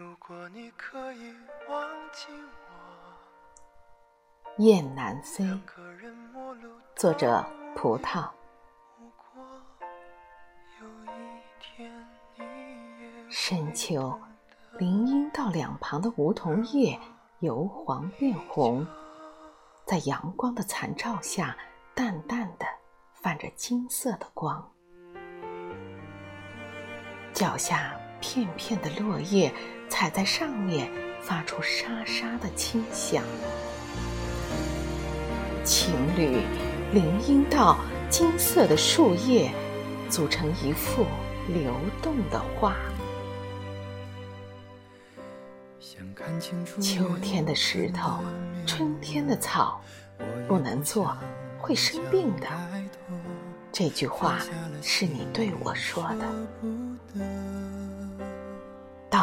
如果你可以忘记我雁南飞，作者葡萄。深秋，林荫道两旁的梧桐叶由黄变红，在阳光的残照下，淡淡的泛着金色的光。脚下片片的落叶踩在上面，发出沙沙的轻响。情侣，林荫道，金色的树叶，组成一幅流动的画。秋天的石头，春天的草，不能做，会生病的。这句话是你对我说的。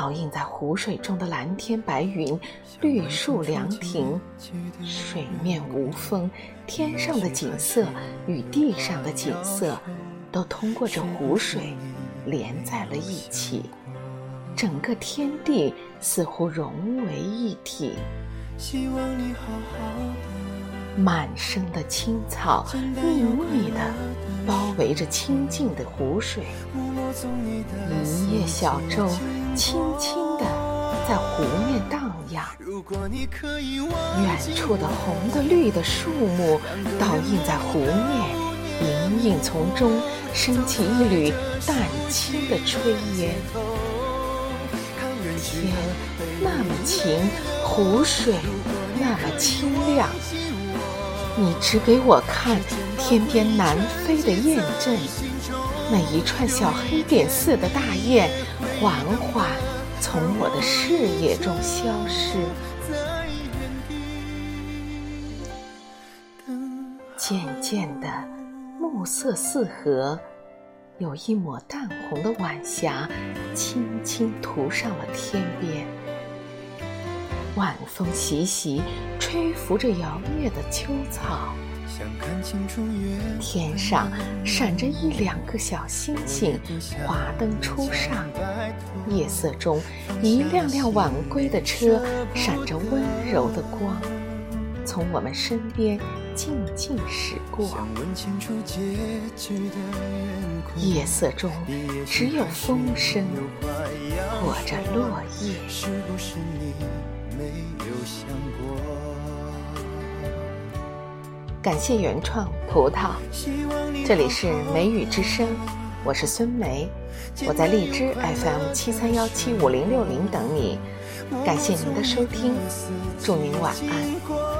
倒映在湖水中的蓝天白云，绿树凉亭，水面无风，天上的景色与地上的景色，都通过这湖水连在了一起。整个天地似乎融为一体，满身的青草密密的包围着清静的湖水，一叶小舟轻轻地在湖面荡漾，远处的红的绿的树木倒映在湖面，隐隐从中升起一缕淡青的炊烟。天那么晴，湖水那么清亮，你只给我看天边南飞的雁阵，那一串小黑点似的大雁，缓缓从我的视野中消失，渐渐的暮色四合。有一抹淡红的晚霞，轻轻涂上了天边。晚风习习，吹拂着摇曳的秋草。天上闪着一两个小星星，华灯初上。夜色中，一辆辆晚归的车，闪着温柔的光。从我们身边静静驶过，夜色中只有风声，裹着落叶。感谢原创葡萄，这里是梅雨之声，我是孙梅，我在荔枝 FM 七三幺七五零六零等你，感谢您的收听，祝您晚安。